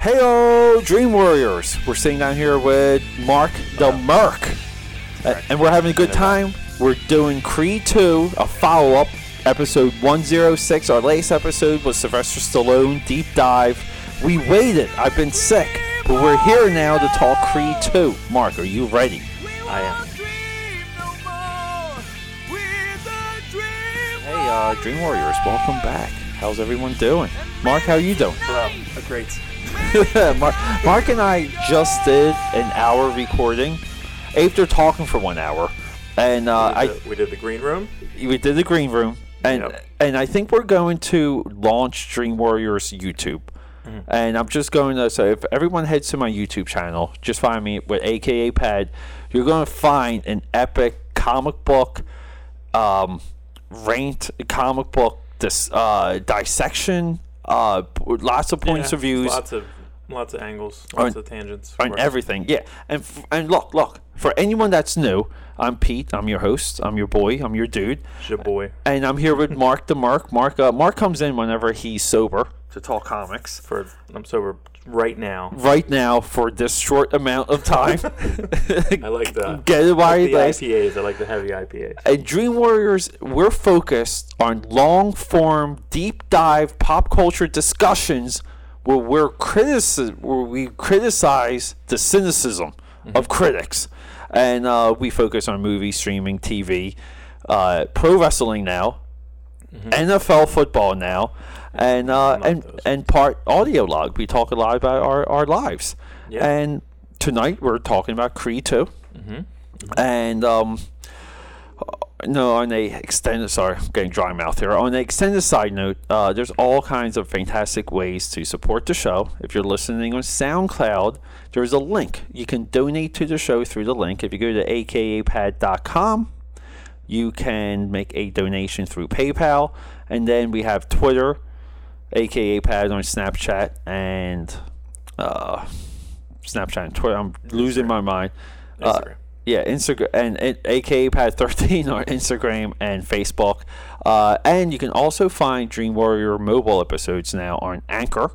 Heyo, Dream Warriors. We're sitting down here with Mark the Merc. Uh, and we're having a good time. We're doing Creed 2, a follow up, episode 106. Our latest episode was Sylvester Stallone, Deep Dive. We waited. I've been sick. But we're here now to talk Creed 2. Mark, are you ready? I am. Hey, uh, Dream Warriors, welcome back. How's everyone doing? Mark, how you doing? Hello. Great. Mark, Mark and I just did an hour recording after talking for one hour, and uh, we, I did the, we did the green room. we did the green room, and Yep. and I think we're going to launch Dream Warriors YouTube. Mm-hmm. And I'm just going to so if everyone heads to my YouTube channel, just find me with AKA Pad. You're going to find an epic comic book, um, ranked comic book dis, uh, dissection, uh, lots of points Yeah, of views Lots of lots of angles. Lots of tangents. on Right. everything. Yeah, and f- and look, look for anyone that's new. I'm Pete. I'm your host. I'm your boy. I'm your dude. It's Your boy. And I'm here with Mark the Mark. Mark. Uh, Mark comes in whenever he's sober to talk comics. For I'm sober right now. Right now, for this short amount of time, I like that. get it while like the lace. IPAs. I like the heavy IPAs. At Dream Warriors, we're focused on long form, deep dive pop culture discussions where we're critici- where we criticize the cynicism of critics. And uh, we focus on movie, streaming, TV, uh, pro wrestling now, NFL football now, and uh, and those. and part audio log. We talk a lot about our, our lives. Yeah. And tonight we're talking about Creed 2. And um, no, on a extended sorry, I'm getting dry mouth here. On an extended side note, uh, there's all kinds of fantastic ways to support the show. If you're listening on SoundCloud, there's a link. You can donate to the show through the link. If you go to akapad.com, you can make a donation through PayPal, and then we have Twitter, aka Pad on Snapchat, and uh, Snapchat and Twitter. I'm losing my mind. Uh, Instagram. yeah, Instagram and, and aka Pad thirteen on Instagram and Facebook, uh, and you can also find Dream Warrior mobile episodes now on Anchor,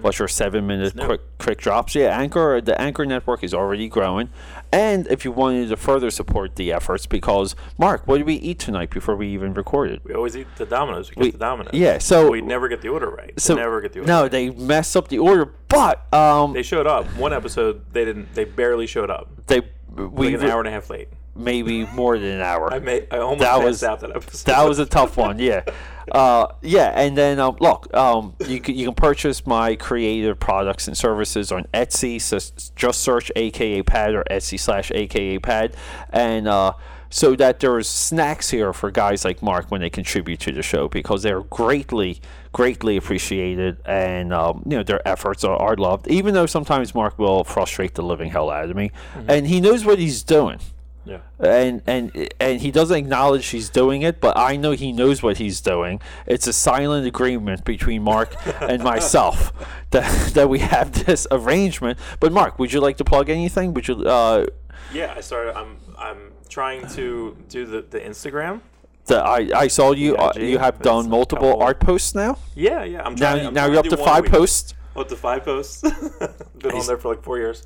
which your seven minute quick quick drops. Yeah, Anchor the Anchor network is already growing, and if you wanted to further support the efforts, because Mark, what did we eat tonight before we even recorded? We always eat the Domino's. We get We- the Domino's. yeah, so- we never get the order right. So never get the order. No, right. they messed up the order, but um, They showed up. One episode, they didn't. They barely showed up. they we Like an hour and a half late. Maybe more than an hour. I made. I almost That was- out that episode. that was a tough one. Yeah, uh, yeah. And then um, look, um, you can you can purchase my creative products and services on Etsy. So just search AKA Pad or Etsy slash AKA Pad, and uh, so that there's snacks here for guys like Mark when they contribute to the show because they're greatly greatly appreciated and um, you know their efforts are, are loved even though sometimes mark will frustrate the living hell out of me and he knows what he's doing yeah. and and and he doesn't acknowledge he's doing it, but I know he knows what he's doing. It's a silent agreement between Mark and myself that that we have this arrangement. But Mark, would you like to plug anything? Would you? Uh, Yeah. I started. I'm. I'm trying to do the the Instagram. the, I I saw you. Yeah, Uh, you have done multiple couple- art posts now. Yeah. Yeah. I'm Now. I'm now you're up to five week. posts. Up to five posts. Been on there for like four years.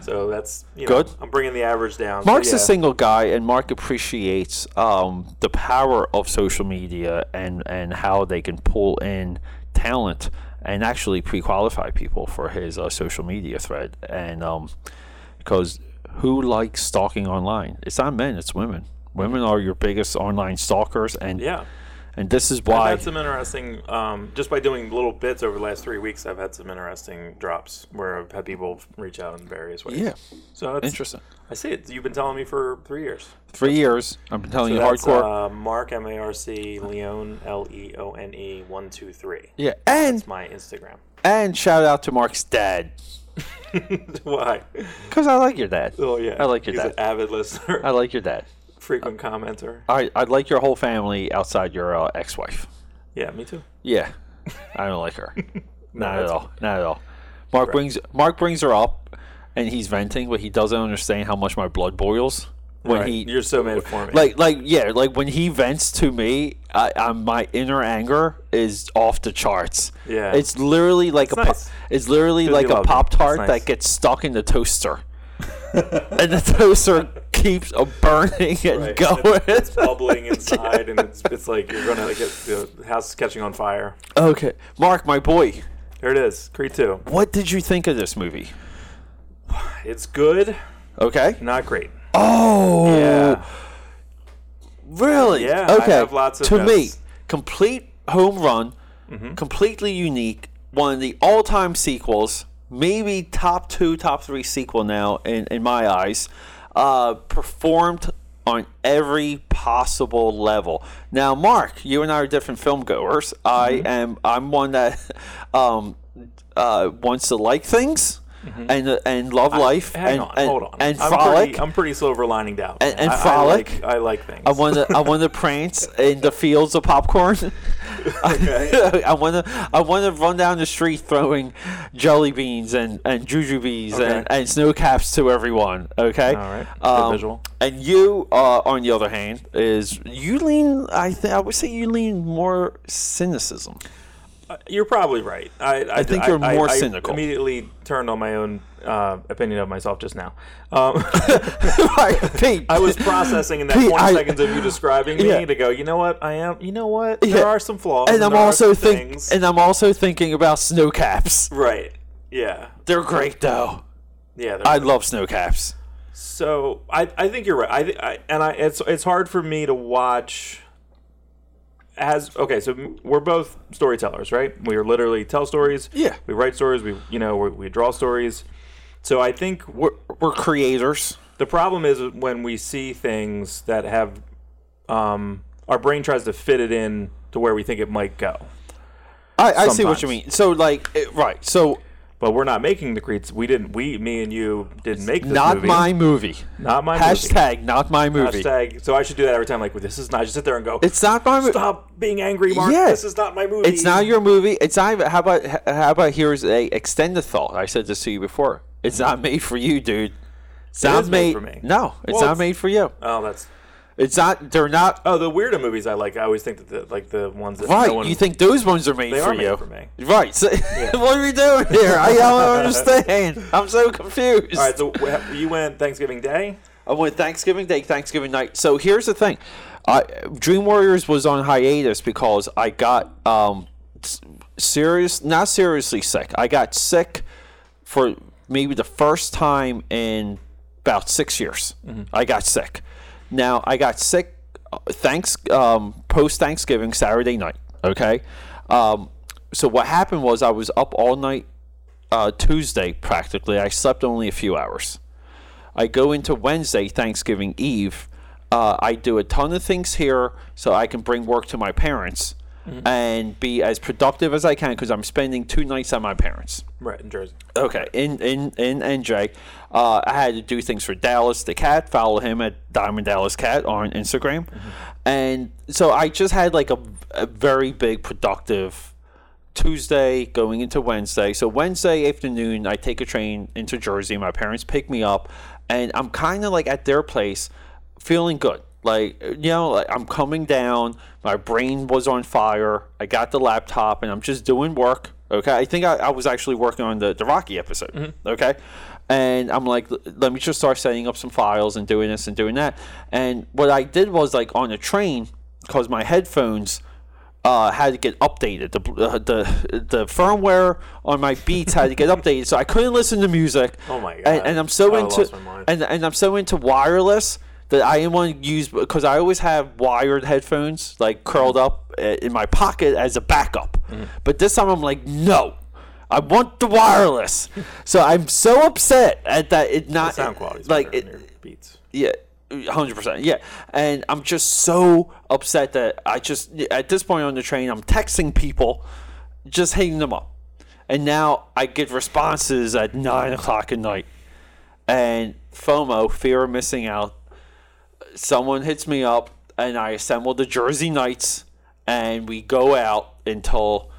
So that's you Good. Know, I'm bringing the average down. Mark's yeah. a single guy, and Mark appreciates um, the power of social media and, and how they can pull in talent and actually pre-qualify people for his uh, social media thread. And um, because who likes stalking online? It's not men; it's women. Women are your biggest online stalkers, and Yeah. And this is why I've had some interesting, um, just by doing little bits over the last three weeks, I've had some interesting drops where I've had people reach out in various ways. yeah, So it's, interesting. I see it. You've been telling me for three years. Three years. I've been telling So you that's hardcore. uh, Mark M A R C Leone L E O N E one two three. yeah, and It's my Instagram. and shout out to Mark's dad Why? because I like your dad. Oh yeah, I like your He's dad. an avid listener, I like your dad. Frequent commenter. I I like your whole family outside your uh, ex-wife. Yeah, me too. Yeah, I don't like her. Not at all. Not at all. Mark brings Mark brings her up, and he's venting, but he doesn't understand how much my blood boils when Right. he You're so mad for me. like like yeah like when he vents to me I, I'm, my inner anger is off the charts Yeah. it's literally like a It's po- nice. it's literally like you a love pop tart It's that gets stuck in the toaster and the toaster keeps burning and Right. going It's, it's bubbling inside, and it's, it's like you're gonna get the house catching on fire. okay mark my boy Here it is, Creed Two. what did you think of this movie It's good, okay not great. oh Yeah, Really? Yeah, Okay. have lots of to me, complete home run, Mm-hmm. completely unique. One of the all-time sequels, maybe top two, top three sequel now in in my eyes. Uh, performed on every possible level. Now, Mark, you and I are different film goers. I Mm-hmm. am. I'm one that um, uh, wants to like things. And, uh, and love life Mm-hmm. Hang and, on, and, hold on. and I'm frolic. Pretty, I'm pretty silver lining down. And- and I- frolic. I like, I like things. I want to. I want to prance in the fields of popcorn. Okay. I want to. I want to run down the street throwing jelly beans and and jujubes and, Okay. and snow caps to everyone. Okay. All right. Good visual. And you, uh, on the other hand, is you lean. I think I would say you lean more cynicism. You're probably right. I, I, think you're more I cynical. Immediately turned on my own uh, opinion of myself just now. Um, Pete. I was processing in that Pete, 20 I- seconds of you describing me Yeah. to go. You know what? I am. You know what? Yeah. There are some flaws. and I'm also think. And I'm also thinking about snow caps. right. Yeah. They're great though. Yeah. I love snow caps. So I, I think you're right. I, I and I it's it's hard for me to watch as okay. So we're both storytellers, right? We are literally tell stories. Yeah. We write stories. We you know we, we draw stories. So I think We're, we're creators. the problem is when we see things that have um, our brain tries to fit it in to where we think it might go. I, I see what you mean. So like it, right. So But we're not making the creeds. We didn't. We, me and you, didn't make this not movie. my movie. not my movie. Hashtag not my movie. Hashtag. So I should do that every time. Like, this is not. I just sit there and go. It's not my movie. Stop being angry, Mark. Yeah. This is not my movie. It's not your movie. It's not. Even, how about how about here's a extended thought. I said this to you before. It's not made for you, dude. It's not is made for me. No, it's Well, not it's- made for you. Oh, that's. It's not. They're not. Oh, the weirdo movies I like. I always think that the like the ones that Right, no one. you think those ones are made They for are made you? for me. Right. So, what are we doing here? I don't understand. I'm so confused. All right. So you went Thanksgiving Day. I went Thanksgiving Day, Thanksgiving night. So here's the thing, I, Dream Warriors was on hiatus because I got um, serious, not seriously sick. I got sick for maybe the first time in about six years. I got sick. Now I got sick. uh, Thanks um, post Thanksgiving Saturday night. Okay. Um, so what happened was I was up all night uh, Tuesday practically. I slept only a few hours. I go into Wednesday, Thanksgiving Eve. Uh, I do a ton of things here so I can bring work to my parents and be as productive as I can because I'm spending two nights at my parents. Right in Jersey. Okay, in in in NJ, uh, I had to do things for Dallas the cat. Follow him at Diamond Dallas Cat on Instagram, and so I just had like a, a very big productive Tuesday going into Wednesday. So Wednesday afternoon, I take a train into Jersey. My parents pick me up, and I'm kind of like at their place, feeling good. Like you know, like I'm coming down. My brain was on fire. I got the laptop, and I'm just doing work. Okay, I think I, I was actually working on the the Rocky episode. Okay, and I'm like, let me just start setting up some files and doing this and doing that. And what I did was like on the train, because my headphones uh, had to get updated. The, uh, the the firmware on my Beats had to get updated, so I couldn't listen to music. Oh my And, God. and I'm so into lost my mind. and and I'm so into wireless that I didn't want to use because I always have wired headphones like curled up uh, in my pocket as a backup. Mm-hmm. But this time I'm like, no. I want the wireless, so I'm so upset at that. It The not sound quality's like it, beats. yeah, hundred percent. Yeah, and I'm just so upset that I just at this point on the train I'm texting people, just hitting them up, and now I get responses at nine o'clock at night, and FOMO, fear of missing out. Someone hits me up, and I assemble the Jersey Knights, and we go out until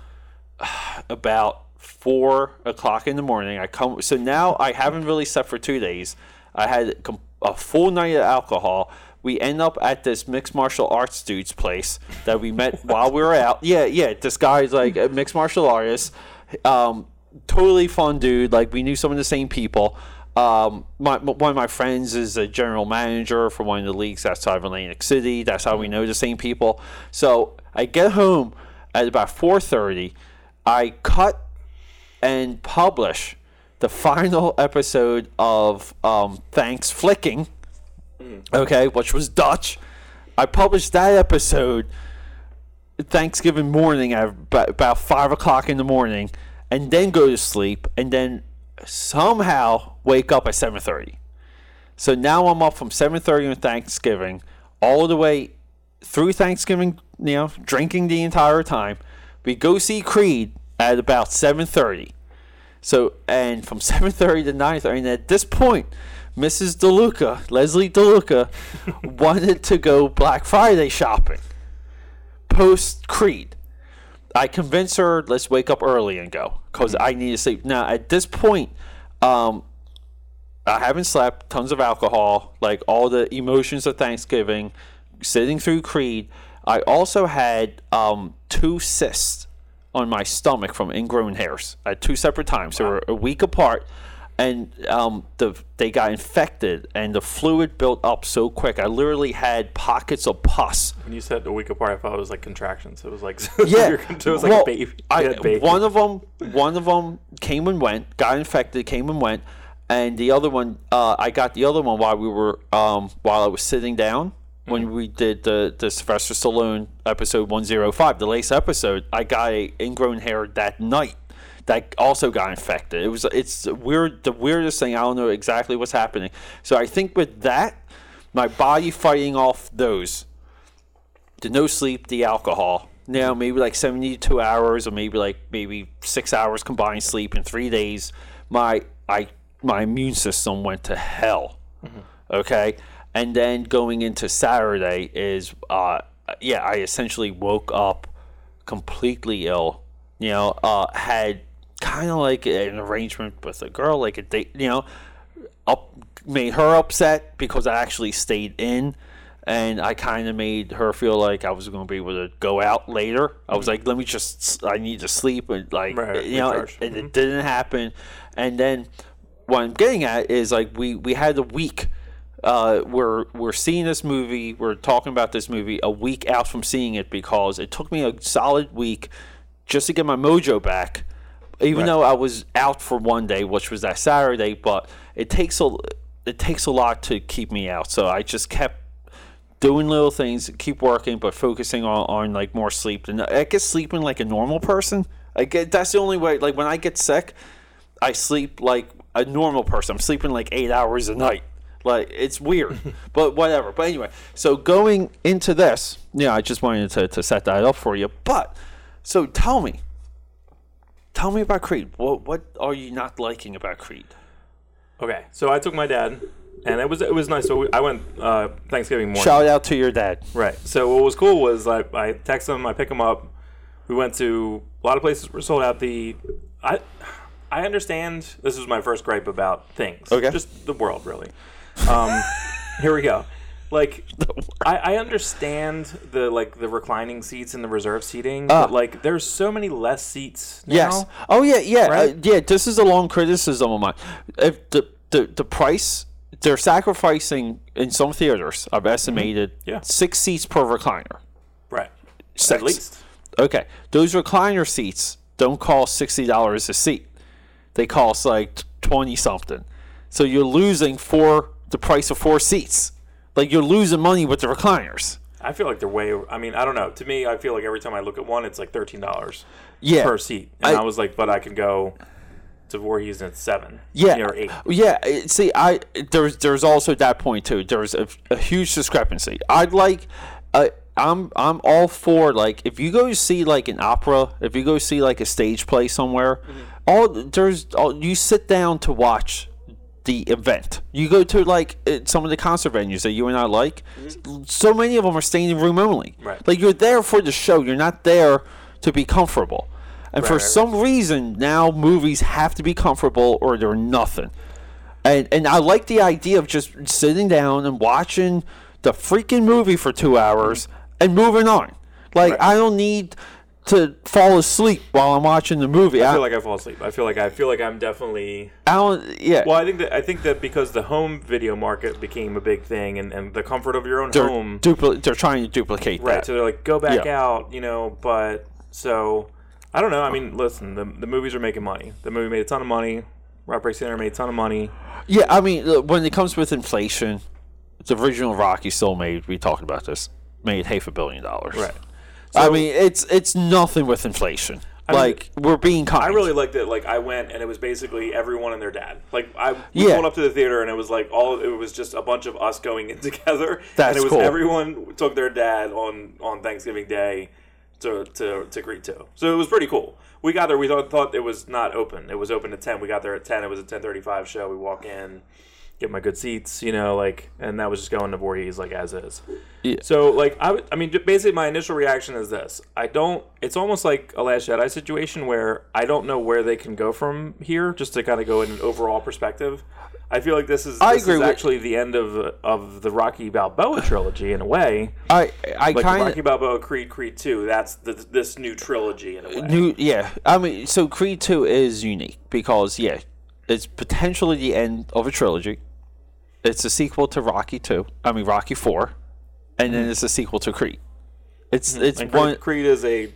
about four o'clock in the morning. I come so now I haven't really slept for two days. I had a full night of alcohol. We end up at this mixed martial arts dude's place that we met while we were out. Yeah, yeah. This guy's like a mixed martial artist. Um, totally fun dude. Like we knew some of the same people. Um, my, one of my friends is a general manager for one of the leagues outside of Atlantic City. That's how we know the same people. So I get home at about four thirty. I cut and publish the final episode of um, Thanks Flicking. Okay, which was Dutch. I published that episode Thanksgiving morning at about, about five o'clock in the morning, and then go to sleep, and then somehow wake up at seven thirty. So now I'm up from seven thirty on Thanksgiving, all the way through Thanksgiving. You know, drinking the entire time. We go see Creed at about seven thirty. So and from seven thirty to nine thirty, and at this point, Mrs. DeLuca, Leslie DeLuca, wanted to go Black Friday shopping post Creed. I convinced her, let's wake up early and go because I need to sleep. Now, at this point, um, I haven't slept, tons of alcohol, like all the emotions of Thanksgiving, sitting through Creed. I also had um, two cysts on my stomach from ingrown hairs at two separate times. They were a week apart, and um, the they got infected, and the fluid built up so quick. I literally had pockets of pus. When you said a week apart, I thought it was like contractions. It was like Yeah, it was like well, a baby. I, baby. one of them, one of them came and went, got infected, came and went, and the other one, uh, I got the other one while we were, um, while I was sitting down when we did the the Sylvester Stallone episode one zero five, the latest episode. I got a ingrown hair that night. That also got infected. It was it's weird, the weirdest thing. I don't know exactly what's happening. So I think with that, my body fighting off those, the no sleep, the alcohol. Now maybe like seventy two hours, or maybe like maybe six hours combined sleep in three days. My I my immune system went to hell. Okay, and then going into Saturday is uh yeah I essentially woke up completely ill. You know, uh, had kind of like an arrangement with a girl, like a date. You know, up made her upset because I actually stayed in, and I kind of made her feel like I was going to be able to go out later. I was like, let me just, I need to sleep, and like Right, you know, and it didn't happen. And then what I'm getting at is like we we had a week. Uh, we're we're seeing this movie. We're talking about this movie a week out from seeing it because it took me a solid week just to get my mojo back. Even Right. though I was out for one day, which was that Saturday, but it takes a it takes a lot to keep me out. So I just kept doing little things, keep working, but focusing on, on like more sleep. And I get sleeping like a normal person. I get that's the only way. Like when I get sick, I sleep like a normal person. I'm sleeping like eight hours a night. Like it's weird, but whatever. But anyway, so going into this, yeah, I just wanted to, to set that up for you. But so tell me, tell me about Creed. What what are you not liking about Creed? Okay, so I took my dad, and it was it was nice. So we, I went uh, Thanksgiving morning. Shout out to your dad. Right. So what was cool was I I text him, I pick him up. We went to a lot of places were sold out. The I I understand. This is my first gripe about things. Okay. Just the world, really. Um, here we go. Like I, I understand the like the reclining seats and the reserve seating, Ah. but like there's so many less seats now. Yes. Oh yeah, yeah, Right? uh, yeah. This is a long criticism of mine. If the the the price they're sacrificing in some theaters, I've estimated Mm-hmm. Yeah. six seats per recliner. Right. Six. At least. Okay, those recliner seats don't cost sixty dollars a seat. They cost like twenty something. So you're losing for the price of four seats. Like you're losing money with the recliners. I feel like they're way. I mean, I don't know. To me, I feel like every time I look at one, it's like thirteen dollars Yeah. per seat, and I- I, was like, but I can go to Voorhees at seven, Yeah, or eight. Yeah, uh, see, I there's there's also that point too. There's a, a huge discrepancy. I'd like, uh, I'm I'm all for like if you go see like an opera, if you go see like a stage play somewhere, all there's all, you sit down to watch the event. You go to like uh, some of the concert venues that you and I like. So many of them are standing room only. Right. Like you're there for the show. You're not there to be comfortable. And for Right, right, some reason now movies have to be comfortable or they're nothing. and and I like the idea of just sitting down and watching the freaking movie for two hours and moving on. Like Right. I don't need to fall asleep while I'm watching the movie. I feel like I fall asleep. I feel like I feel like I'm definitely. I don't. Yeah, Well, I think that I think that because the home video market became a big thing, and, and the comfort of your own they're home, dupli- They're trying to duplicate right? that. So they're like, go back Yeah. out, you know. But so I don't know. I mean, listen, the the movies are making money. The movie made a ton of money. Rock Break Center made a ton of money. Yeah, I mean, when it comes with inflation, the original Rocky still made. We talked about this. Made half a billion dollars. Right. I mean, it's it's nothing with inflation. mean, like we're being kind. I really liked it. Like I went and it was basically everyone and their dad. Like I we Yeah. pulled up to the theater and it was like all it was just a bunch of us going in together. That's and it was cool. everyone took their dad on on Thanksgiving Day to to to Creed Two. So it was pretty cool. We got there. We thought, thought it was not open. It was open at ten. We got there at ten. It was a ten thirty five show. We walk in, get my good seats, you know, like, and that was just going to Voorhees like as is. Yeah. So like I, I mean, basically my initial reaction is this: I don't. It's almost like a Last Jedi situation where I don't know where they can go from here. Just to kind of go in an overall perspective, I feel like this is I this agree is actually the end of of the Rocky Balboa trilogy in a way. I I Like kind Rocky Balboa, Creed, Creed Two. That's the, this new trilogy in a way. new. Yeah, I mean, so Creed Two is unique because yeah, it's potentially the end of a trilogy. It's a sequel to Rocky Two. I mean Rocky Four, and then it's a sequel to Creed. It's it's Mm-hmm. and Creed, one Creed is a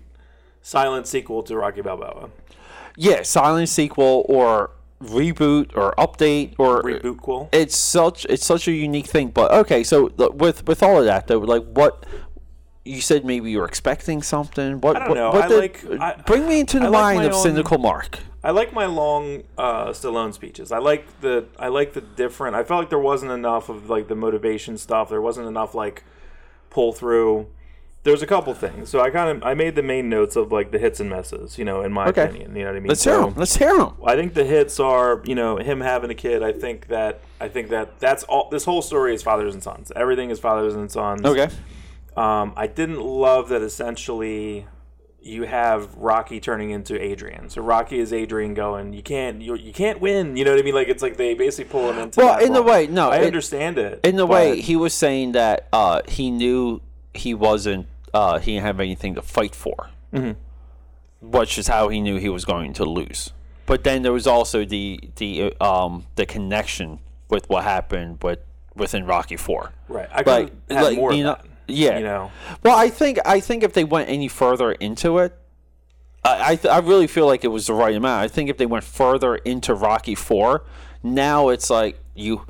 silent sequel to Rocky Balboa. yeah silent sequel or reboot or update or Reboot cool. it's such it's such a unique thing. But okay, so look, with with all of that though, like what you said, maybe you were expecting something. What I don't what, know. what I like- I- bring me into the I like mind my of own- cynical Mark. I like my long uh, Stallone speeches. I like the I like the different. I felt like there wasn't enough of like the motivation stuff. There wasn't enough like pull through. There's a couple things. So I kind of I made the main notes of like the hits and misses. You know, in my Okay. opinion. You know what I mean? Let's So- hear him. Let's hear him. I think the hits are, you know, him having a kid. I think that I think that that's all. This whole story is fathers and sons. Everything is fathers and sons. Okay. Um, I didn't love that essentially you have Rocky turning into Adrian. So Rocky is Adrian going, you can't, you, you can't win. You know what I mean? Like it's like they basically pull him into. Well, in the way- no, I it- understand it. In the but- way he was saying that uh, he knew he wasn't uh, he didn't have anything to fight for, mm-hmm. which is how he knew he was going to lose. But then there was also the the um, the connection with what happened with within Rocky Four. right? I Like, could have like more. you of know, that, yeah. you know. Well, I think I think if they went any further into it, I I, th- I really feel like it was the right amount. I think if they went further into Rocky Four, now it's like you,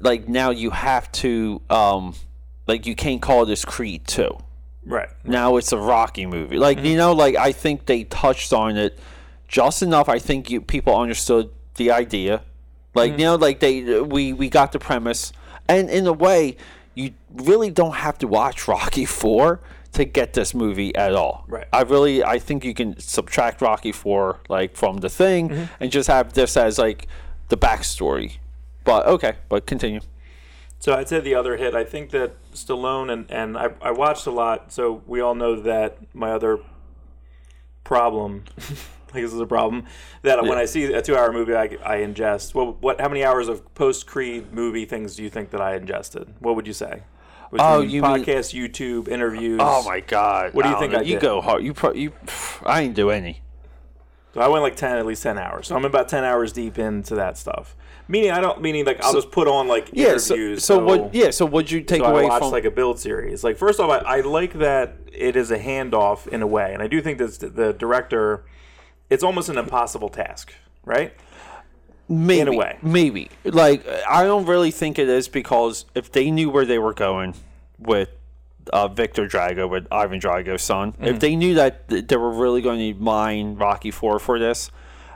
like now you have to, um, like you can't call this Creed Two. Right. Now it's a Rocky movie. Like you know, like I think they touched on it just enough. I think you people understood the idea. Like you know, like they we we got the premise, and in a way, you really don't have to watch Rocky Four to get this movie at all. Right. I really I think you can subtract Rocky Four like from the thing mm-hmm. and just have this as like the backstory. But okay, but continue. So I'd say the other hit. I think that Stallone and and I, I watched a lot. So we all know that my other problem, I guess is a problem, that when I see a two-hour movie, I, I ingest. Well, what? How many hours of post-Creed movie things do you think that I ingested? What would you say? Between Oh, you mean- podcast, YouTube, interviews. Oh my God! What do you I think I. You did? go hard. You pro- you. I didn't do any. So I went like ten, at least ten hours. So I'm about ten hours deep into that stuff. Meaning, I don't meaning like I'll just put on like Yeah. So, interviews. so what? Yeah. So what'd you take So I away watched from? like a build series. Like first off, I, I like that it is a handoff in a way, and I do think that the director, it's almost an impossible task, right? maybe, in a way. Maybe. Like I don't really think it is because if they knew where they were going with uh, Victor Drago, with Ivan Drago's son, Mm-hmm. if they knew that they were really going to mine Rocky Four for this,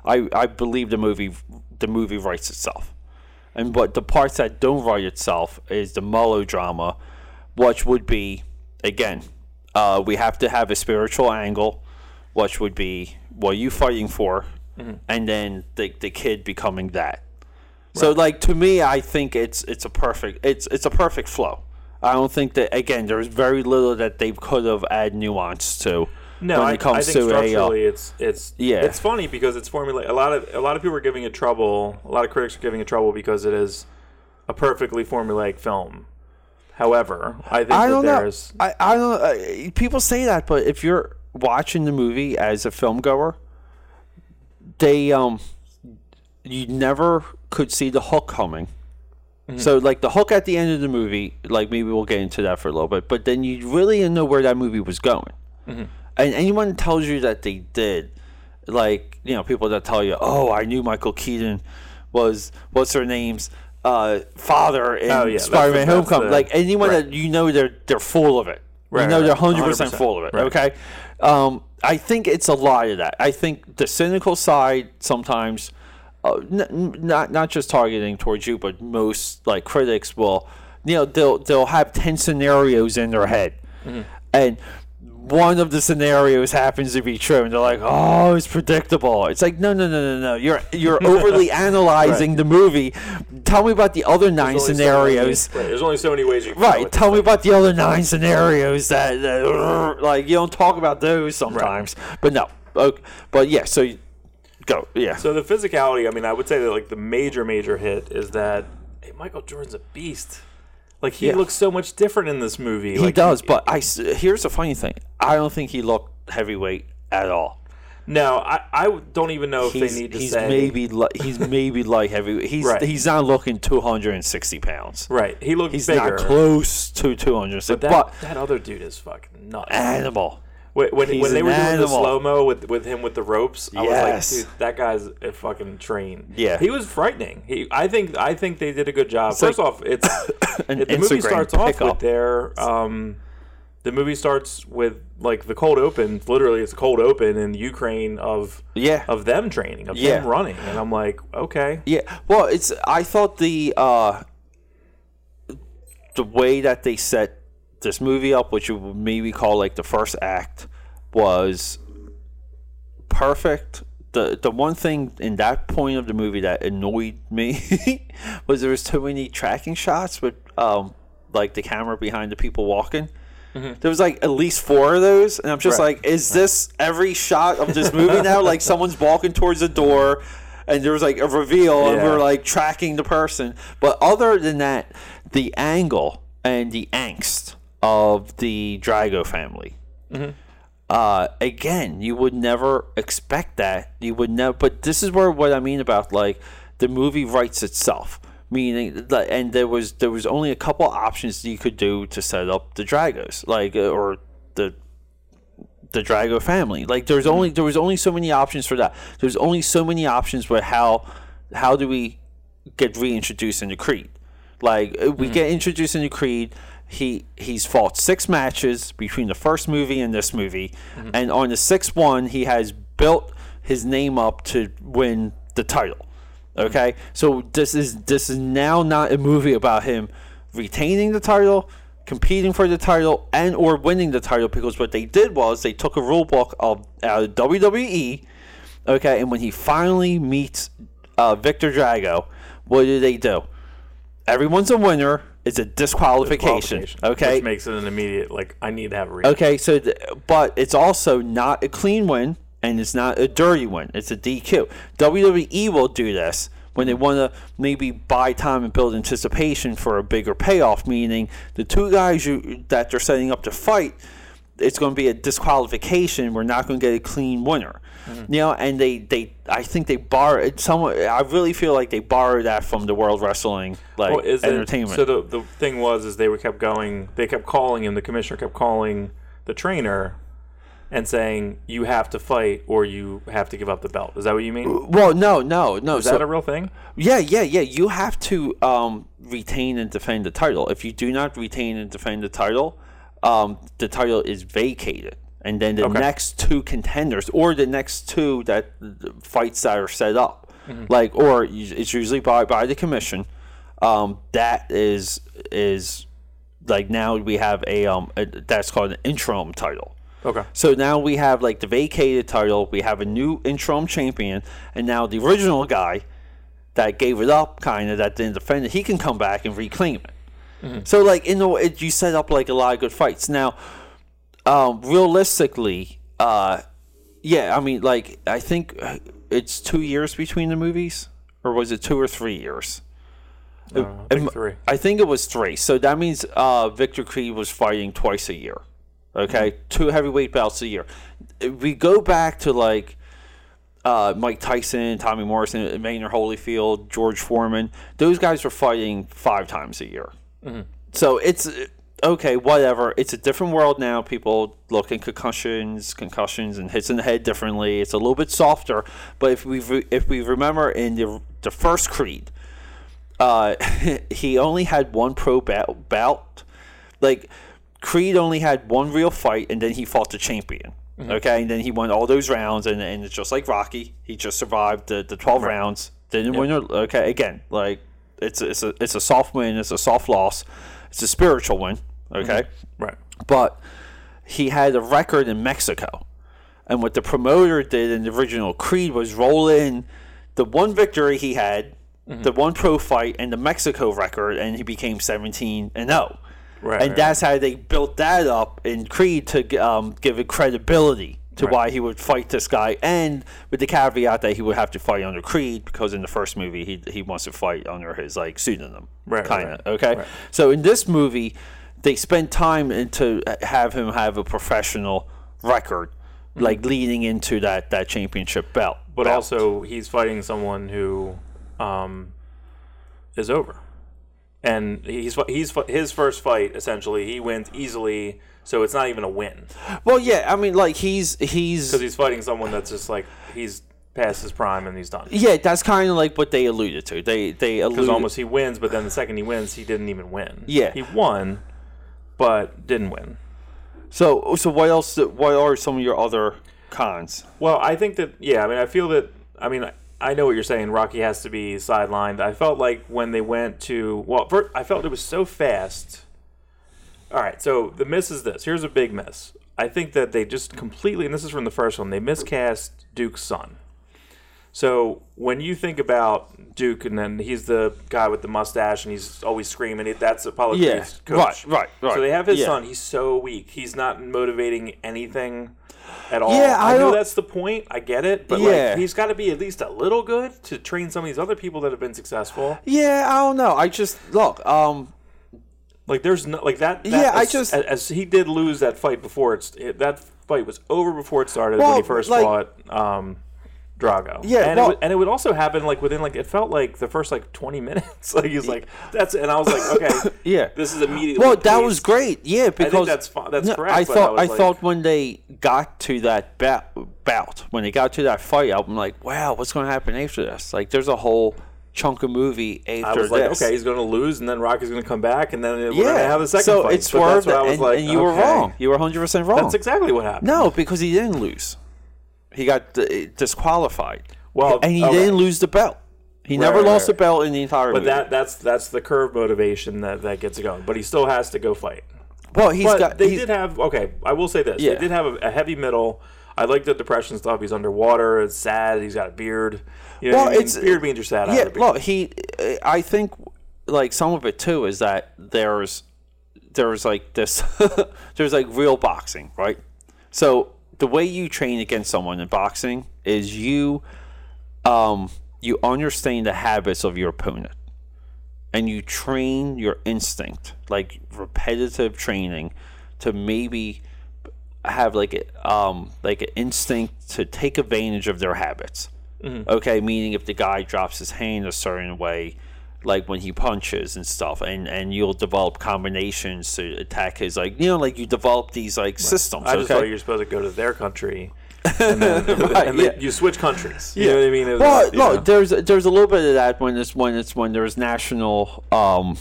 I I believe the movie the movie writes itself. And but the parts that don't write itself is the melodrama, which would be again, uh, we have to have a spiritual angle, which would be what are you fighting for, and then the the kid becoming that. So like to me, I think it's it's a perfect it's it's a perfect flow. I don't think that again there's very little that they could have add nuance to. No, when I, it comes I think to a. Structurally, it's it's Yeah. It's funny because it's formula. A lot of a lot of people are giving it trouble. A lot of critics are giving it trouble because it is a perfectly formulaic film. However, I think I that don't know. I, I don't. Uh, people say that, but if you're watching the movie as a film goer, they um, you never could see the hook coming. So like the hook at the end of the movie, like maybe we'll get into that for a little bit, but then you really didn't know where that movie was going. And anyone tells you that they did, like you know people that tell you, oh, I knew Michael Keaton was what's her name's uh, father in Oh, yeah, Spider-Man: Homecoming. the- like anyone right. that you know they're they're full of it. Right, you know right, they're hundred percent 100%, full of it. right. Okay, um, I think it's a lot of that. I think the cynical side sometimes, uh, n- n- not not just targeting towards you, but most like critics will, you know, they'll they'll have ten scenarios in their head, Mm-hmm. and one of the scenarios happens to be true, and they're like, "Oh, it's predictable." It's like, no, no, no, no, no. You're you're overly analyzing the movie. Tell me about the other nine there's only so scenarios. many- right, there's only so many ways you Right. Tell me about the other nine scenarios that, that like you don't talk about those sometimes. But no. Okay. But yeah. So you, go. Yeah. So the physicality, I mean, I would say that like the major major hit is that hey, Michael Jordan's a beast. Like he Yeah. looks so much different in this movie. he like, does. But I here's the funny thing. I don't think he looked heavyweight at all. No, I, I don't even know if He's, they need to he's say maybe li- he's maybe light heavyweight. He's Right. he's not looking 260 pounds. right. He looked He's bigger. not close to 260. But that, But, that other dude is fucking nuts. animal. When, when, when they were doing the slow mo with with him with the ropes, I Yes. was like, dude, that guy's a fucking train. Yeah. he was frightening. He, I think, I think they did a good job. First like off, it's An it- the movie Instagram starts off with their um, the movie starts with like the cold open. Literally, it's a cold open in Ukraine of Yeah. of them training, of Yeah. them running, and I'm like, okay, Yeah, well, it's. I thought the uh, the way that they set this movie up, which you would maybe call like the first act, was perfect. the The one thing in that point of the movie that annoyed me was there was too many tracking shots with um like the camera behind the people walking. There was like at least four of those, and I'm just Right. like, is this every shot of this movie now? like someone's walking towards the door, and there was like a reveal, and we're like tracking the person. But other than that, the angle and the angst of the Drago family. Uh, again, you would never expect that. You would never. But this is where what I mean about like the movie writes itself. Meaning, that- and there was there was only a couple options you could do to set up the Dragos, like uh, or the the Drago family. Like there's only there was only so many options for that. There's only so many options with how how do we get reintroduced into Creed. Like uh, we get introduced into Creed. He he's fought six matches between the first movie and this movie, and on the sixth one he has built his name up to win the title. Okay, so this is this is now not a movie about him retaining the title, competing for the title, and or winning the title because what they did was they took a rule book of out of WWE, okay, and when he finally meets uh, Victor Drago, what do they do? Everyone's a winner. It's a disqualification. Qualification, Okay, which makes it an immediate like I need to have a reason. Okay, so th- but it's also not a clean win and it's not a dirty win. It's a DQ. WWE will do this when they want to maybe buy time and build anticipation for a bigger payoff. Meaning the two guys you, that they're setting up to fight, it's going to be a disqualification. We're not going to get a clean winner. You know, and they, they I think they borrow someone. I really feel like they borrowed that from the World Wrestling like Well, is it- entertainment. so the the thing was is they were kept going. They kept calling him. The commissioner kept calling the trainer and saying you have to fight or you have to give up the belt. Is that what you mean? well, no, no, no. Is so, that a real thing? Yeah, yeah, yeah. You have to um, retain and defend the title. If you do not retain and defend the title, um, the title is vacated, and then the Okay. next two contenders or the next two that the fights that are set up, like or it's usually by by the commission. Um, that is is like now we have a um a, that's called an interim title. Okay. So now we have like the vacated title, we have a new interim champion, and now the original guy that gave it up, kind of that didn't defend it, he can come back and reclaim it. So like in the it, you set up like a lot of good fights. Now, um, realistically, uh, yeah, I mean, like I think uh, it's two years between the movies, or was it two or three years? I think three. I think it was three. So that means uh, Victor Creed was fighting twice a year. Okay, two heavyweight bouts a year. If we go back to like uh, Mike Tyson, Tommy Morrison, Evander Holyfield, George Foreman. Those guys were fighting five times a year. So it's okay, whatever. It's a different world now. People look at concussions, concussions, and hits in the head differently. It's a little bit softer. But if we re- if we remember in the the first Creed, uh, he only had one pro bout, bout. Like Creed only had one real fight, and then he fought the champion. Okay, and then he won all those rounds, and, and it's just like Rocky. He just survived the, the twelve rounds. Didn't win. it. Okay, again, like it's a, it's a it's a soft win. It's a soft loss. It's a spiritual win. Okay, Right. but he had a record in Mexico. And what the promoter did in the original Creed was roll in the one victory he had, the one pro fight, and the Mexico record, and he became 17 and 0. Right, and right, that's how they built that up in Creed to um, give it credibility to Right. why he would fight this guy, and with the caveat that he would have to fight under Creed because in the first movie he he wants to fight under his like pseudonym, Right, kind of right, okay. So in this movie, they spent time in to have him have a professional record, like leading into that that championship belt. Mm-hmm. But bout. also, he's fighting someone who um, is over, and he's he's his first fight. Essentially, he wins easily, so it's not even a win well, yeah, I mean, like he's he's because he's fighting someone that's just like he's past his prime and he's done. yeah, that's kind of like what they alluded to. They they Because almost he wins, but then the second he wins, he didn't even win. Yeah. he won, but didn't win. So so what else? What are some of your other cons? Well, I think that yeah. I mean, I feel that. I mean, I- I know what you're saying. Rocky has to be sidelined. I felt like when they went to well, fir- I felt it was so fast. All right, so the miss is this. Here's a big miss. I think that they just completely, and this is from the first one, they miscast Duke's son. So when you think about Duke, and then he's the guy with the mustache, and he's always screaming. That's Apollo Yeah, Creed's coach. right, right, right. So they have his Yeah. son. He's so weak. He's not motivating anything at all. Yeah, I I know that's the point. I get it, but Yeah. like he's got to be at least a little good to train some of these other people that have been successful. Yeah, I don't know. I just look. Um, Like there's no like that. that Yeah, I just- as, as he did lose that fight before it's it, that fight was over before it started when he first like- fought um, Drago. Yeah, and well- it would, and it would also happen like within like it felt like the first like 20 minutes. like he's like that's and I was like okay Yeah. this is immediately. well, that was great. Yeah, because that's that's No, correct, I thought I I, thought when they got to that bout, bout, when they got to that fight, I'm like, wow, what's going to happen after this? Like, there's a whole chunk of movie I after was like, this. okay, he's going to lose, and then Rocky's going to come back, and then we're yeah, going to have a second so fight. it But swerved, that's what I was and, like, and you were wrong. You were 100 percent wrong. That's exactly what happened. no, because he didn't lose. He got disqualified. Well, and he okay. didn't lose the belt. He never right, lost right. the belt in the entire But movie. that that's that's the curve motivation that, that gets it going. But he still has to go fight. well, he's But got. they he's- did have okay. I will say this: Yeah. they did have a, a heavy middle. I like the depression stuff. He's underwater. It's sad. He's got a beard. You know Well, what I mean? it's- beard means you're sad. Yeah, beard. look, he. I think like some of it too is that there's there's like this there's like real boxing, right? So the way you train against someone in boxing is you um you understand the habits of your opponent and you train your instinct like repetitive training to maybe have like um like an instinct to take advantage of their habits okay meaning if the guy drops his hand a certain way like when he punches and stuff and and you'll develop combinations to attack his like you know like you develop these like systems I just okay thought you were supposed to go to their country, and then, Right, and then yeah. you switch countries. You know what I mean? Was Well, no, know. there's there's a little bit of that when it's when it's when there's national um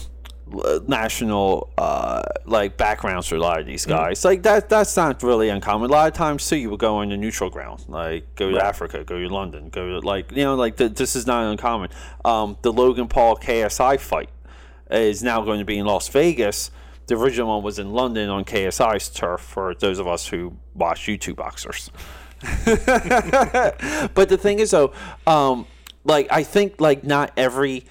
national uh like backgrounds for a lot of these Mm-hmm. guys. Like that that's not really uncommon. A lot of times too you would go into neutral ground, like go to Right. Africa, go to London, go to like you know like th- this is not uncommon. Um the Logan Paul KSI fight is now going to be in Las Vegas. The original one was in London on KSI's turf for those of us who watch YouTube boxers. but the thing is though um like i think like not every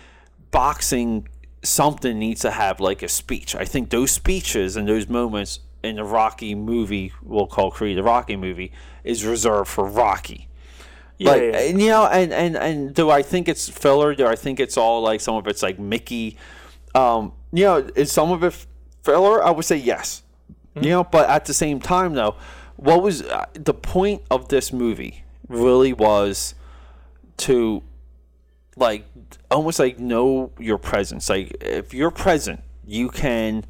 boxing something needs to have like a speech i think those speeches and those moments in the Rocky movie, we'll call Creed the Rocky movie, is reserved for Rocky. Yeah, like, yeah, and, you know, and, and and do I think it's filler? Do I think it's all like some of it's like Mickey? Um, you know, is some of it filler? I would say yes. Hmm. You know, but at the same time, though, what was uh, the point of this movie? Really was to like almost like know your presence. Like if you're present, you can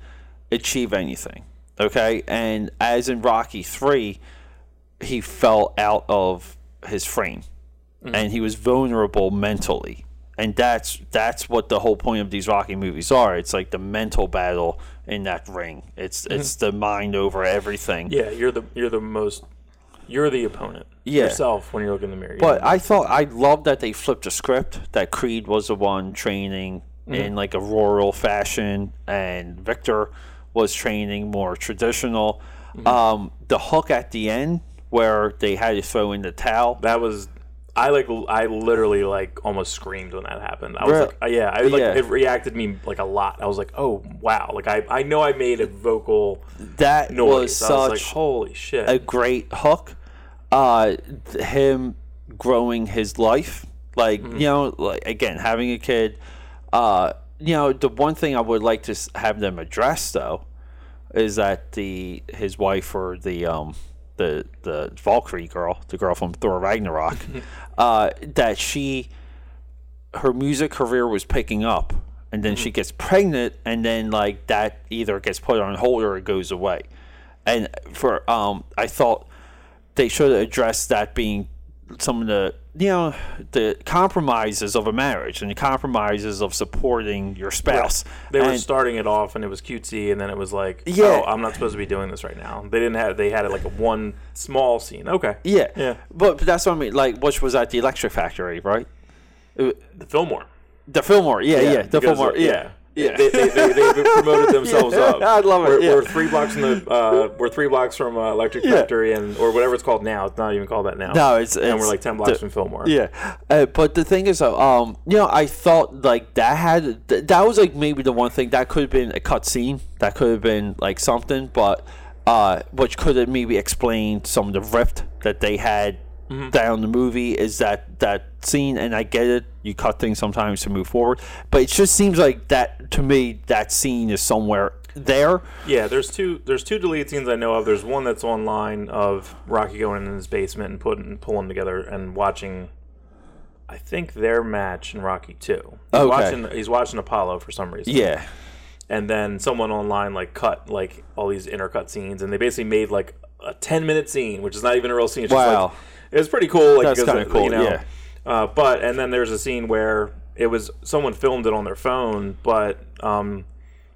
achieve anything. Okay, and as in Rocky three, he fell out of his frame, mm. and he was vulnerable mentally. And that's that's what the whole point of these Rocky movies are. It's like the mental battle in that ring. It's mm-hmm. it's the mind over everything. Yeah, you're the you're the most you're the opponent. Yeah. Yourself when you look in the mirror. But I thought I loved that they flipped the script. That Creed was the one training Mm-hmm. in like a rural fashion, and Victor was training more traditional. Mm-hmm. Um, the hook at the end where they had to throw in the towel. that was I like I literally like almost screamed when that happened. I was Really? like, uh, yeah, I like Yeah. it reacted me like a lot. I was like, oh wow, like I I know I made a vocal That noise. was I was like, such holy shit. a great hook. Uh, him growing his life, like Mm-hmm. you know, like again having a kid. Uh, you know, the one thing I would like to have them address though is that the his wife or the um the the Valkyrie girl, the girl from Thor Ragnarok, uh, that she her music career was picking up and then she gets pregnant and then like that either gets put on hold or it goes away and for um i thought they should address that being some of the you know the compromises of a marriage and the compromises of supporting your spouse they were starting it off and it was cutesy and then it was like, Yeah. oh, I'm not supposed to be doing this right now. They didn't have they had it like a one small scene. Okay. yeah Yeah. but, but that's what i mean like which was at the electric factory right The Fillmore. the fillmore yeah yeah, the because, fillmore uh, yeah yeah They, they, they, they promoted themselves Yeah, up. I love it, We're, yeah. we're three blocks from the uh, we're three blocks from uh, Electric Yeah. Factory and or whatever it's called now. It's not even called that now. No, it's- and it's we're like ten blocks the- from Fillmore. Yeah, uh, but the thing is, um, you know, I thought like that had th- that was like maybe the one thing that could have been a cut scene, that could have been like something, but uh, which could have maybe explained some of the rift that they had Mm-hmm. down the movie is that that scene, and I get it, you cut things sometimes to move forward, but it just seems like that to me that scene is somewhere there. Yeah, there's two there's two deleted scenes I know of. There's one that's online of Rocky going in his basement and putting pulling together and watching I think their match in Rocky 2. He's Okay. watching he's watching Apollo for some reason. Yeah, And then someone online like cut like all these intercut scenes and they basically made like a 10 minute scene, which is not even a real scene. It's just, Wow. like, it was pretty cool like That's kinda cool, you know, yeah. Uh, but and then there's a scene where it was someone filmed it on their phone, but um,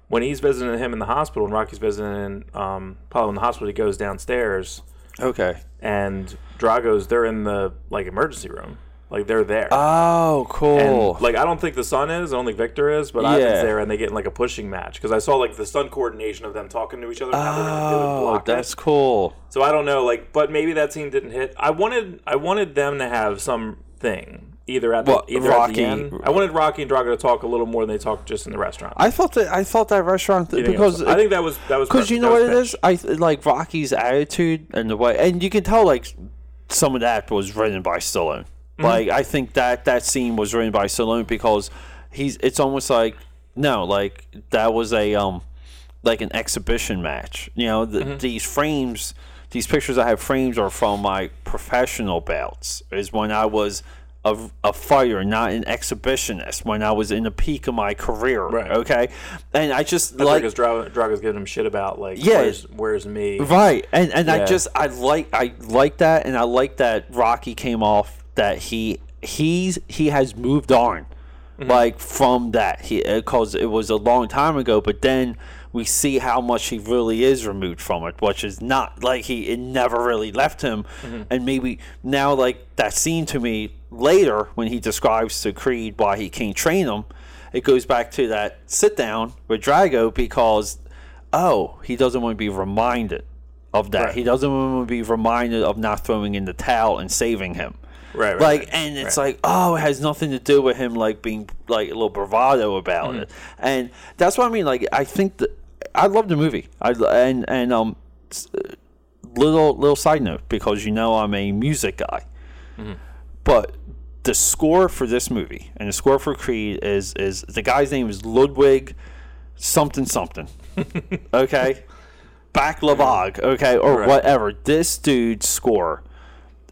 when he's visiting him in the hospital and Rocky's visiting um, Apollo in the hospital, he goes downstairs okay. and Drago's they're in the like emergency room, like they're there. Oh, cool. And, like I don't think the son is, I don't think Victor is, but Ivan's Yeah. there and they get in like a pushing match because I saw like the stunt coordination of them talking to each other. and how they're it oh, block it. that's cool. So I don't know, like, but maybe that scene didn't hit. I wanted, I wanted them to have something either at the, What, either at the end. I wanted Rocky and Drago to talk a little more than they talked just in the restaurant. I thought that I thought that restaurant think because it I think that was that was because you know what it is. I th- like Rocky's attitude and the way, and you can tell like some of that was written by Stallone. Mm-hmm. Like I think that that scene was written by Stallone because he's. It's almost like no, like that was a um like an exhibition match. You know, the, Mm-hmm. these frames, these pictures I have frames are from my professional bouts. Is when I was. A, a fighter, not an exhibitionist. When I was in the peak of my career, Right. okay, and I just That's like because Drago, Drago's giving him shit about like, Yeah. where's, where's me? Right, and and I just I like I like that, and I like that Rocky came off that he he's he has moved on, Mm-hmm. like from that he because it was a long time ago, but then we see how much he really is removed from it, which is not like he it never really left him, Mm-hmm. and maybe now like that scene to me later when he describes to Creed why he can't train him, it goes back to that sit down with Drago because oh, he doesn't want to be reminded of that. Right. He doesn't want to be reminded of not throwing in the towel and saving him. Right, right, Like, right, and it's right. like, oh, it has nothing to do with him like being like a little bravado about Mm-hmm. it, and that's what I mean. Like, I think that I love the movie. I and and um, uh, little little side note because you know I'm a music guy, but the score for this movie and the score for Creed is is the guy's name is Ludwig something something. okay, Back Baclavog. Okay, or Right. whatever. This dude's score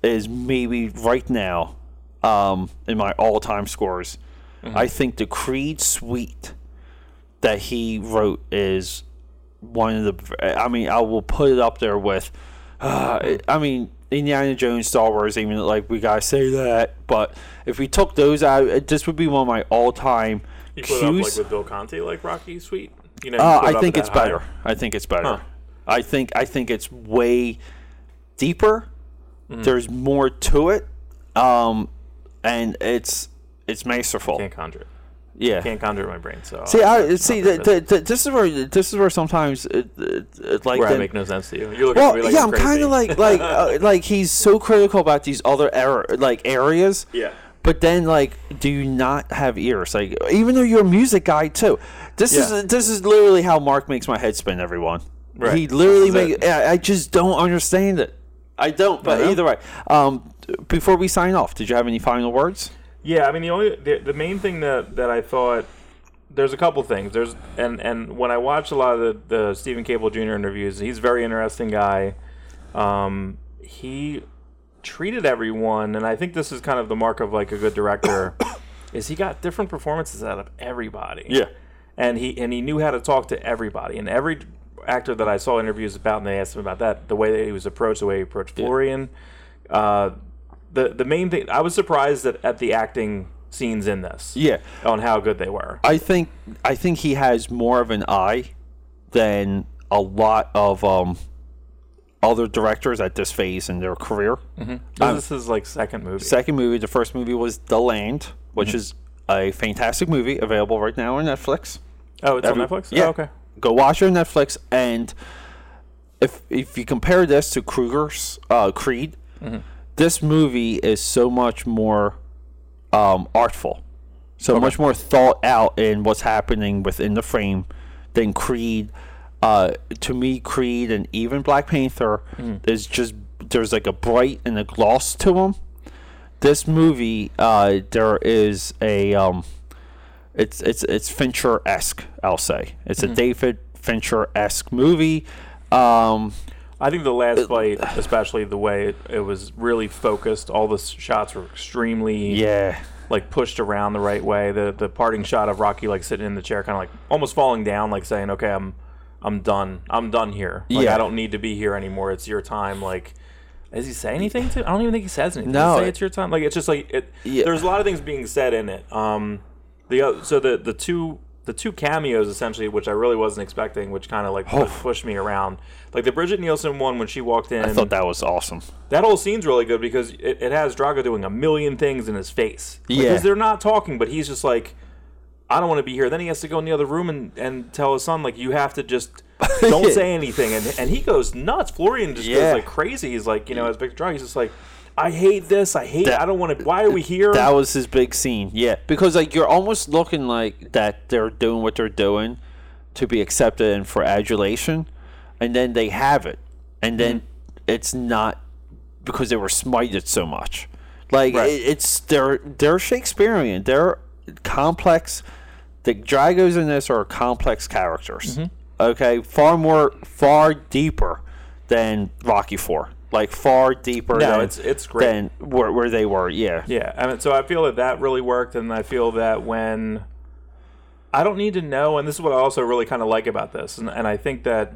is maybe right now um, in my all-time scores. I think the Creed suite that he wrote is one of the. I mean, I will put it up there with. Uh, I mean, Indiana Jones, Star Wars. Even like we gotta say that, but if we took those out, this would be one of my all-time You put it up like with Bill Conti, like Rocky Suite. You know, you Uh, put it I think it's better. I think it's better. I think I think it's way deeper. Mm-hmm. There's more to it, um, and it's it's masterful. Can't conjure it. yeah. Can't conjure it in my brain. So See, uh, I see. The, the, the, this is where this is where sometimes it, it, it, like where I make no sense to you. You're looking well, at me like yeah, I'm, kind of like like uh, like he's so critical about these other era, like areas. yeah. But then, like, do you not have ears? Like, even though you're a music guy too, this Yeah. is this is literally how Mark makes my head spin. Everyone, Right. he literally This is make. it. I, I just don't understand it. I don't. But I know. either way, um, before we sign off, did you have any final words? Yeah, I mean the only the, the main thing that that I thought there's a couple things. There's and and when I watch a lot of the the Steven Caple Jr. interviews, he's a very interesting guy. Um, he treated everyone, and I think this is kind of the mark of like a good director, is he got different performances out of everybody. Yeah, and he and he knew how to talk to everybody. And every actor that I saw interviews about, and they asked him about that, the way that he was approached, the way he approached Florian. Uh, the the main thing I was surprised at, at the acting scenes in this. Yeah. on how good they were. I think I think he has more of an eye than a lot of um, other directors at this phase in their career. this is like second movie. Second movie, the first movie was The Land, which is a fantastic movie available right now on Netflix. oh, it's Every- on Netflix. Yeah. Oh, okay. Go watch it on Netflix, and if if you compare this to Coogler's uh, Creed, this movie is so much more um, artful, so much more thought out in what's happening within the frame than Creed. Uh, to me, Creed and even Black Panther is just there's like a bright and a gloss to them. This movie, uh, there is a um, it's it's it's Fincher esque. I'll say it's a David Fincher esque movie. Um, I think the last fight, especially the way it, it was really focused, all the shots were extremely yeah, like pushed around the right way. The the parting shot of Rocky like sitting in the chair, kind of like almost falling down, like saying, "Okay, I'm I'm done. I'm done here. Like, Yeah. I don't need to be here anymore. It's your time." Like, does he say anything to? I don't even think he says anything. No, he say it- it's your time. Like, it's just like it. Yeah. There's a lot of things being said in it. Um, the so the the two. The two cameos, essentially, which I really wasn't expecting, which kind of like oh. pu- pushed me around. Like the Brigitte Nielsen one when she walked in, I thought that was awesome. that whole scene's really good because it, it has Drago doing a million things in his face. Yeah. Because they're not talking, but he's just like, I don't want to be here. Then he has to go in the other room and, and tell his son, like, you have to just don't say anything. And, and he goes nuts. Florian just Yeah. goes like crazy. He's like, you know, as Victor Drago, he's just like, I hate this. I hate That- I don't want to. Why are we here? That was his big scene. Yeah, because like you're almost looking like that they're doing what they're doing to be accepted and for adulation, and then they have it, and then Mm-hmm. it's not because they were smited so much. Like Right. it, it's they're they're Shakespearean. They're complex. The Dragos in this are complex characters. Mm-hmm. Okay, far more, far deeper than Rocky Four. Like far deeper No, than it's- it's great. than where, where they were. Yeah. Yeah, I mean, so I feel that that really worked, and I feel that when I don't need to know, and this is what I also really kind of like about this, and, and I think that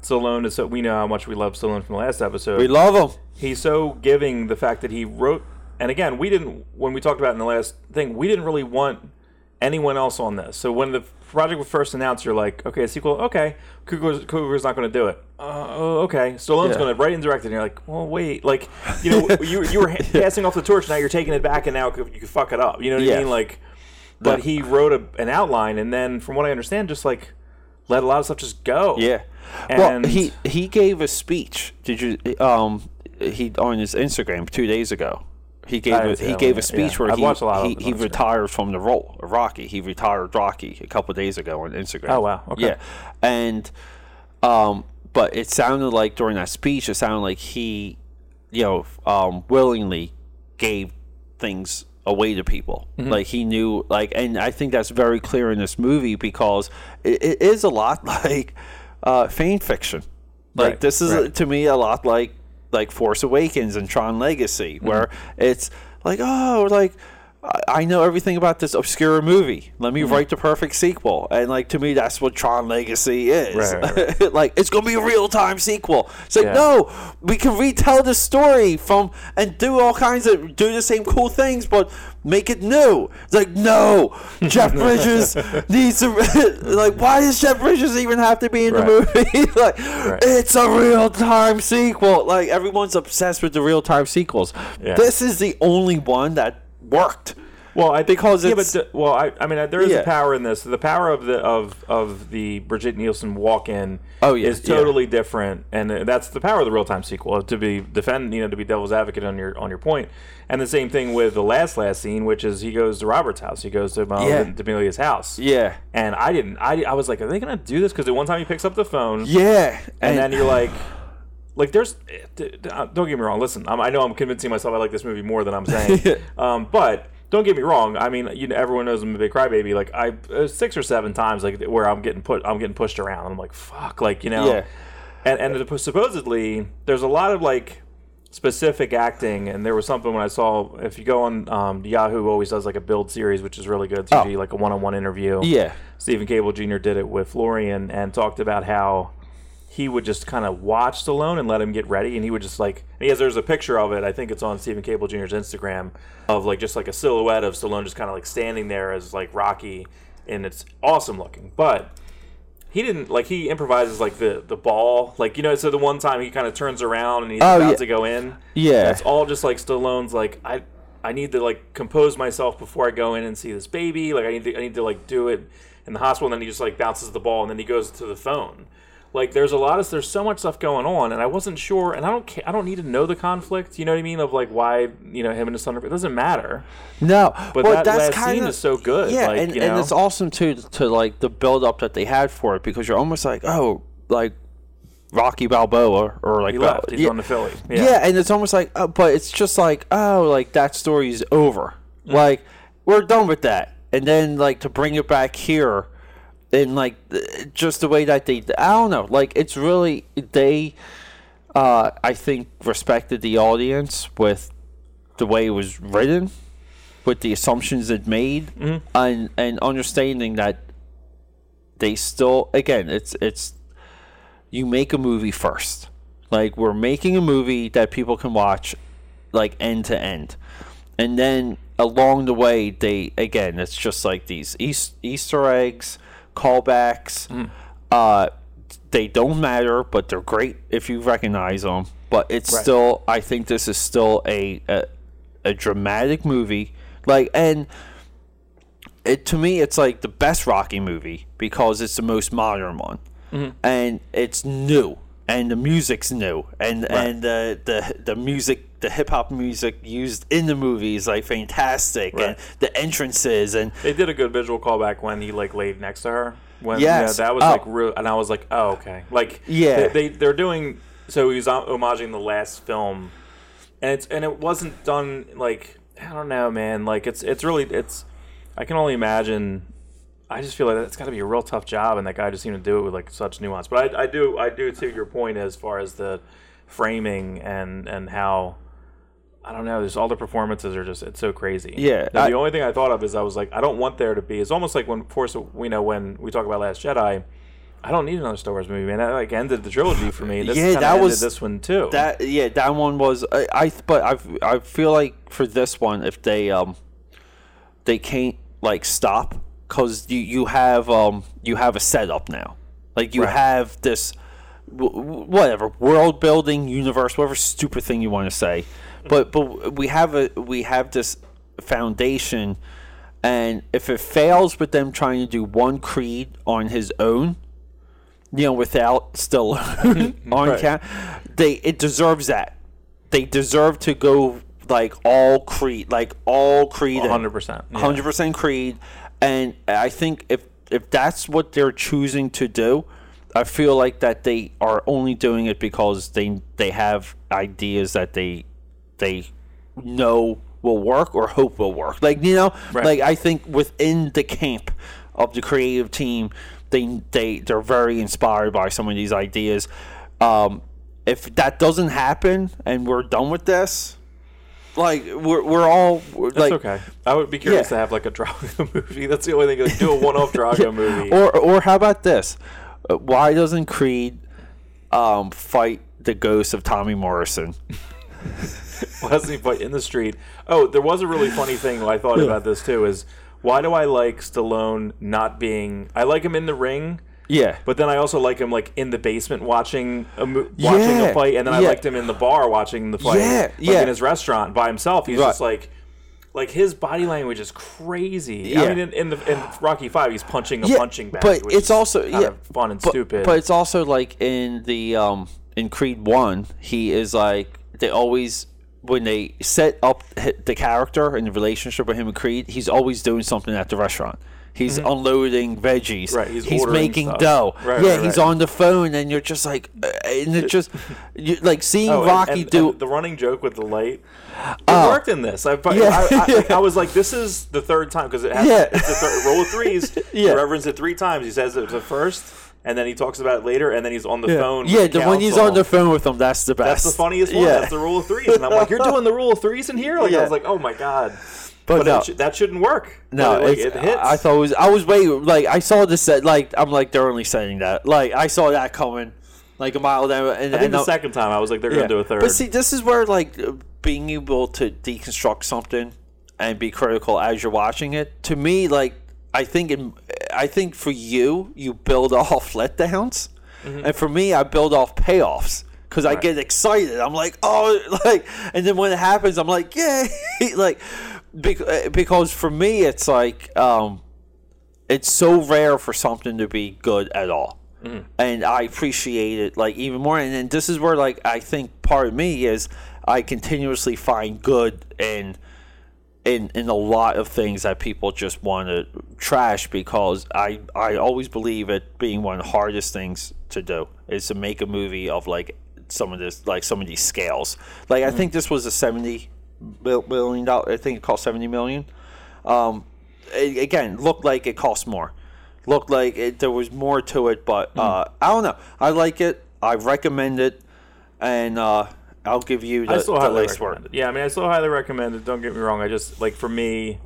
Stallone is so we know how much we love Stallone from the last episode. We love him. He's so giving the fact that he wrote, and again, we didn't when we talked about in the last thing, we didn't really want anyone else on this. So when the project was first announced, you're like, okay, a sequel, okay, Coogler's, Coogler's not going to do it. Uh, oh, okay, Stallone's Yeah. going to write and direct it. And you're like, well, wait, like, you know, you, you were ha- passing off the torch, now you're taking it back, and now you could fuck it up. You know what Yeah. I mean? Like, but he wrote a, an outline, and then from what I understand, just like let a lot of stuff just go. Yeah. And- well, he he gave a speech. Did you um he on his Instagram two days ago? He gave I a, he gave a speech yeah. where I've he a he, retired from the role of Rocky. He retired Rocky a couple days ago on Instagram. Oh, wow. Okay. Yeah, and um but it sounded like during that speech, it sounded like he, you know, um, willingly gave things away to people. Like he knew, like, and I think that's very clear in this movie because it, it is a lot like uh, fan fiction. Like Right, this is right. to me a lot like like Force Awakens and Tron Legacy, where mm-hmm. it's like, oh, like I- know everything about this obscure movie. Let me mm-hmm. write the perfect sequel, and like to me, that's what Tron Legacy is. Right, right, like it's gonna be a real time sequel. It's like Yeah. no, we can retell the story from and do all kinds of do the same cool things, but make it new. It's like no, Jeff Bridges needs to like. Why does Jeff Bridges even have to be in the movie? like it's a real time sequel. Like everyone's obsessed with the real time sequels. Yeah. This is the only one that worked. Well, I Because yeah, it's- but well, I, I mean, there is Yeah. a power in this. The power of the of of the Brigitte Nielsen walk-in Oh, yeah, is yeah. totally different, and that's the power of the real-time sequel. To be defend, you know, to be devil's advocate on your on your point, and the same thing with the last last scene, which is he goes to Robert's house, he goes to uh, Yeah. D'Amelia's house, Yeah. and I didn't, I, I was like, are they gonna do this? Because the one time he picks up the phone, Yeah. and then you're like like there's uh, don't get me wrong listen I'm, i know i'm convincing myself i like this movie more than i'm saying um, but don't get me wrong i mean you know everyone knows i'm a big crybaby like i uh, six or seven times like where i'm getting put i'm getting pushed around i'm like fuck like you know Yeah. and and supposedly there's a lot of like specific acting and there was something when i saw if you go on um, yahoo always does like a build series which is really good it's usually like a one-on-one interview Yeah. Steven Caple Jr. did it with Florian and talked about how he would just kind of watch Stallone and let him get ready, and he would just like. And he has there's a picture of it. I think it's on Steven Caple Jr.'s Instagram of like just like a silhouette of Stallone just kind of like standing there as like Rocky, and it's awesome looking. But he didn't like he improvises like the the ball, like you know. So the one time he kind of turns around and he's Oh, about yeah. to go in. Yeah. It's all just like Stallone's like I I need to like compose myself before I go in and see this baby. Like I need to I need to like do it in the hospital and then he just like bounces the ball and then he goes to the phone. Like there's a lot of there's so much stuff going on and I wasn't sure and I don't ca- I don't need to know the conflict, you know what I mean, of like why, you know, him and his son are, it doesn't matter. No, But well, that that's last kinda, scene is so good. Yeah, like, and, you and it's awesome too to like the build up that they had for it because you're almost like, oh, like Rocky Balboa or like he Bal- He's yeah, going to Philly. yeah. and it's almost like, uh, but it's just like, oh, like that story's over. Mm. Like we're done with that, and then like to bring it back here, and like just the way that they, I don't know, like it's really they, uh, I think respected the audience with the way it was written, with the assumptions it made, Mm-hmm. and and understanding that they still again it's it's you make a movie first. Like we're making a movie that people can watch like end to end. And then along the way they again it's just like these Eas- Easter eggs, callbacks. Mm. Uh they don't matter, but they're great if you recognize them. But it's Right. still I think this is still a, a a dramatic movie. Like and it to me it's like the best Rocky movie because it's the most modern one, and it's new, and the music's new, and and the the the music, the hip hop music used in the movie is like fantastic, and the entrances and They did a good visual callback when he like laid next to her. When Yes. yeah, that was Oh. like real, and I was like, oh okay, like Yeah. they, they they're doing so he was homaging the last film, and it's and it wasn't done like I don't know, man. Like it's it's really it's I can only imagine. I just feel like that's got to be a real tough job, and that guy just seemed to do it with like such nuance. But I, I do I do to your point as far as the framing and and how. I don't know. There's all the performances are just it's so crazy. Yeah, Now, I- the only thing I thought of is I was like, I don't want there to be. It's almost like when Force, you know, when we talk about Last Jedi, I don't need another Star Wars movie, man. That like ended the trilogy for me. This Yeah, that was- this one too. that yeah that one was I, I but I I feel like for this one if they um they can't like stop because you you have um you have a setup now like you Right. have this whatever world building universe whatever stupid thing you want to say but but we have a we have this foundation and if it fails with them trying to do one creed on his own you know, without still on Right. they it deserves that. They deserve to go like all Creed, like all Creed, hundred percent. hundred percent Creed, and I think if if that's what they're choosing to do, I feel like that they are only doing it because they they have ideas that they they know will work or hope will work. Like you know, Right. like I think within the camp of the creative team, they they they're very inspired by some of these ideas. Um, if that doesn't happen and we're done with this, like we're we're all we're, That's like okay. I would be curious Yeah. to have like a Drago movie. That's the only thing. Like, do a one-off Drago movie. Or or how about this? Uh, Why doesn't Creed um, fight the ghost of Tommy Morrison? He fight in the street? Oh, there was a really funny thing I thought about this too. Is why do I like Stallone not being? I like him in the ring. Yeah. But then I also like him like in the basement watching a mo- watching Yeah, a fight, and then I yeah. liked him in the bar watching the fight. Yeah, like yeah. in his restaurant by himself. He's Right. just like, like his body language is crazy. Yeah. I mean, in, in the in Rocky Five, he's punching a yeah, punching bag, but it's also yeah, fun and but, stupid. But it's also like in the um in Creed One, he is like they always when they set up the character and the relationship with him and Creed, he's always doing something at the restaurant. He's unloading veggies. Mm-hmm. Right, he's ordering making stuff. dough. Right, yeah, right, he's right. on the phone, and you're just like, uh, and it just, you, like seeing Oh, Rocky and- do. and the running joke with the light. It Oh. worked in this. I, Yeah. I, I, I was like, this is the third time because it has Yeah. it's the third roll of threes. Yeah. He referenced it three times. He says it the first, and then he talks about it later, and then he's on the yeah, phone. yeah the, when he's on the phone with them, that's the best. That's the funniest one. Yeah. That's the rule of threes. And I'm like, you're doing the rule of threes in here? Like Yeah. I was like, oh my god. But But, no. it sh- that shouldn't work. No, But, like, it hits. I thought it was. I was waiting. Like I saw this set. Like I'm like they're only saying that. Like I saw that coming, like a mile down. And, I think and the I- second time I was like, they're gonna do a third. But see, this is where like being able to deconstruct something and be critical as you're watching it. To me, like I think in, I think for you, you build off letdowns, mm-hmm. and for me, I build off payoffs. Because I get excited, I'm like, oh, like, and then when it happens, I'm like, yay, like, bec- uh, because for me, it's like, um, it's so rare for something to be good at all. Mm-hmm. And i appreciate it like even more. And, then this is where like i think part of me is i continuously find good in in in a lot of things that people just want to trash because i i always believe it being one of the hardest things to do is to make a movie of like some of this like some of these scales like i think this was a 70 mil- million dollar i think it cost 70 million um, a- again, looked like it cost more. Looked like it, there was more to it, but uh, I don't know. I like it. I recommend it, and uh, I'll give you the, I still the highly recommend word. it. Yeah, I mean, I still highly recommend it. Don't get me wrong. I just like for me,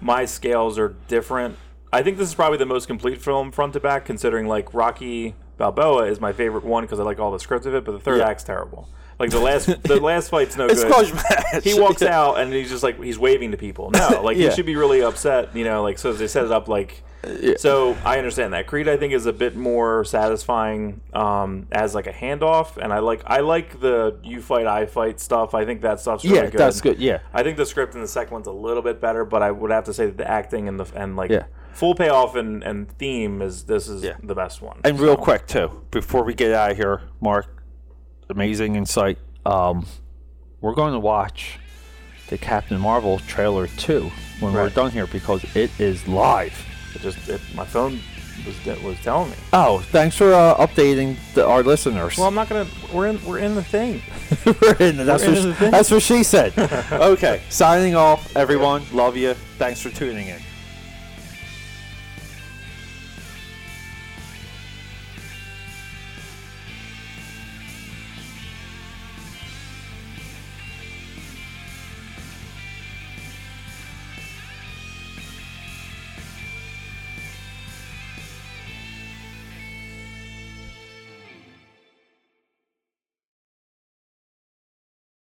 my scales are different. I think this is probably the most complete film front to back, considering like Rocky Balboa is my favorite one because I like all the script of it, but the third Yeah. act's terrible. Like the last, the last fight's no It's good. Squash match. he walks out and he's just like he's waving to people. No, like Yeah. he should be really upset, you know. Like so they set it up like. So I understand that Creed. I think is a bit more satisfying um, as like a handoff, and I like I like the you fight I fight stuff. I think that stuff's really Yeah, good. that's good. Yeah, I think the script in the second one's a little bit better, but I would have to say that the acting and the and like Yeah. full payoff and, and theme is this is Yeah. the best one. and real quick too, before we get out of here, Mark, amazing insight. Um, we're going to watch the Captain Marvel trailer too when we're done here because it is live. It just it, my phone was was telling me. Oh, thanks for uh, updating the, our listeners. Well, I'm not gonna. We're in. We're in the thing. We're in. That's, We're what in she, the thing. that's what she said. okay, signing off, everyone. Love you. Thanks for tuning in.